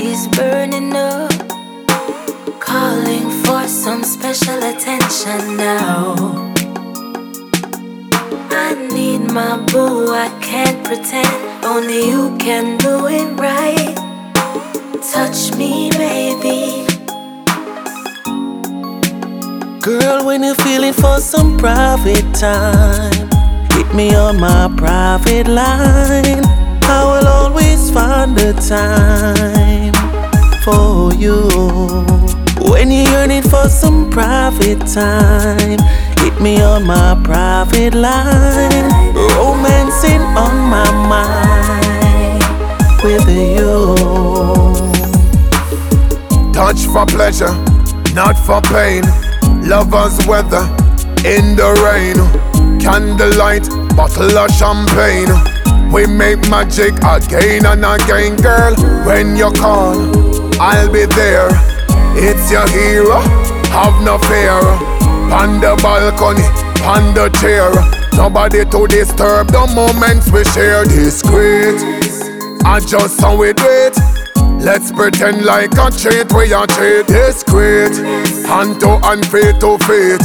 is burning up. Calling for some special attention now. I need my boo, I can't pretend. Only you can do it right. Touch me, baby. Girl, when you're feeling for some private time, hit me on my private line. I will always find the time you. When you're yearning for some private time, hit me on my private line. Romancing on my mind with you. Touch for pleasure, not for pain. Lovers weather in the rain. Candlelight, bottle of champagne. We make magic again and again, girl. When you call, I'll be there. It's your hero, have no fear. On the balcony, on the chair. Nobody to disturb the moments we share. Discreet, I just how we do it. Let's pretend like a cheat, we a cheat. Discreet, hand to hand, feet to feet.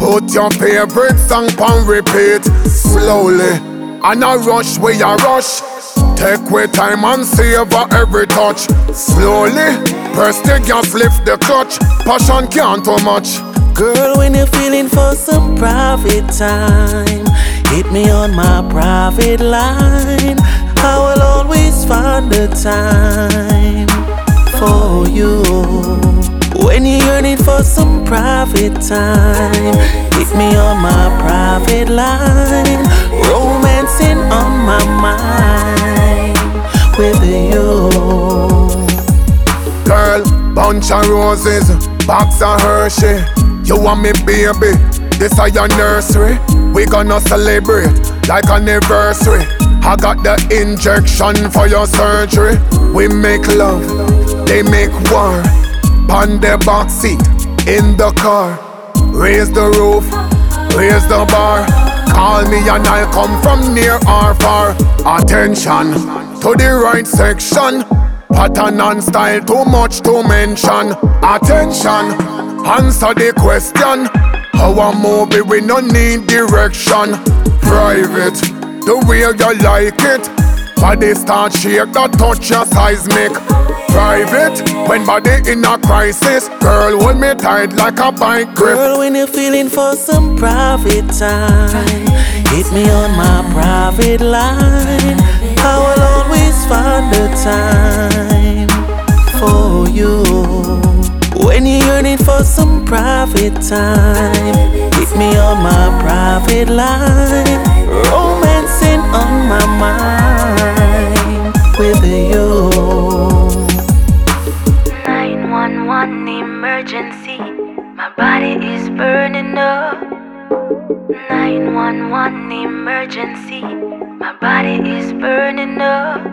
Put your favorite song on repeat slowly. And a rush, we a rush. Take we time and savor every touch. Slowly, press the gas, lift the clutch. Passion can't too much. Girl, when you're feeling for some private time, hit me on my private line. I will always find the time for you. When you're yearning for some private time, hit me on my private line. Romancing on my mind bunch of roses, box of Hershey. You want me, baby? This is your nursery. We gonna celebrate like anniversary. I got the injection for your surgery. We make love, they make war. On the back seat, in the car. Raise the roof, raise the bar. Call me and I'll come from near or far. Attention to the right section. Pattern and style, too much to mention. Attention, answer the question. Our movie, we no need direction. Private, the way you like it. Body start shake, that touch your seismic. Private, when body in a crisis. Girl, hold me tight like a bike grip. Girl, when you're feeling for some private time, hit me on my private line. I will always find the time some private time, hit me on my private line. Romancing on my mind with you. 911 emergency. My body is burning up. 911 emergency. My body is burning up.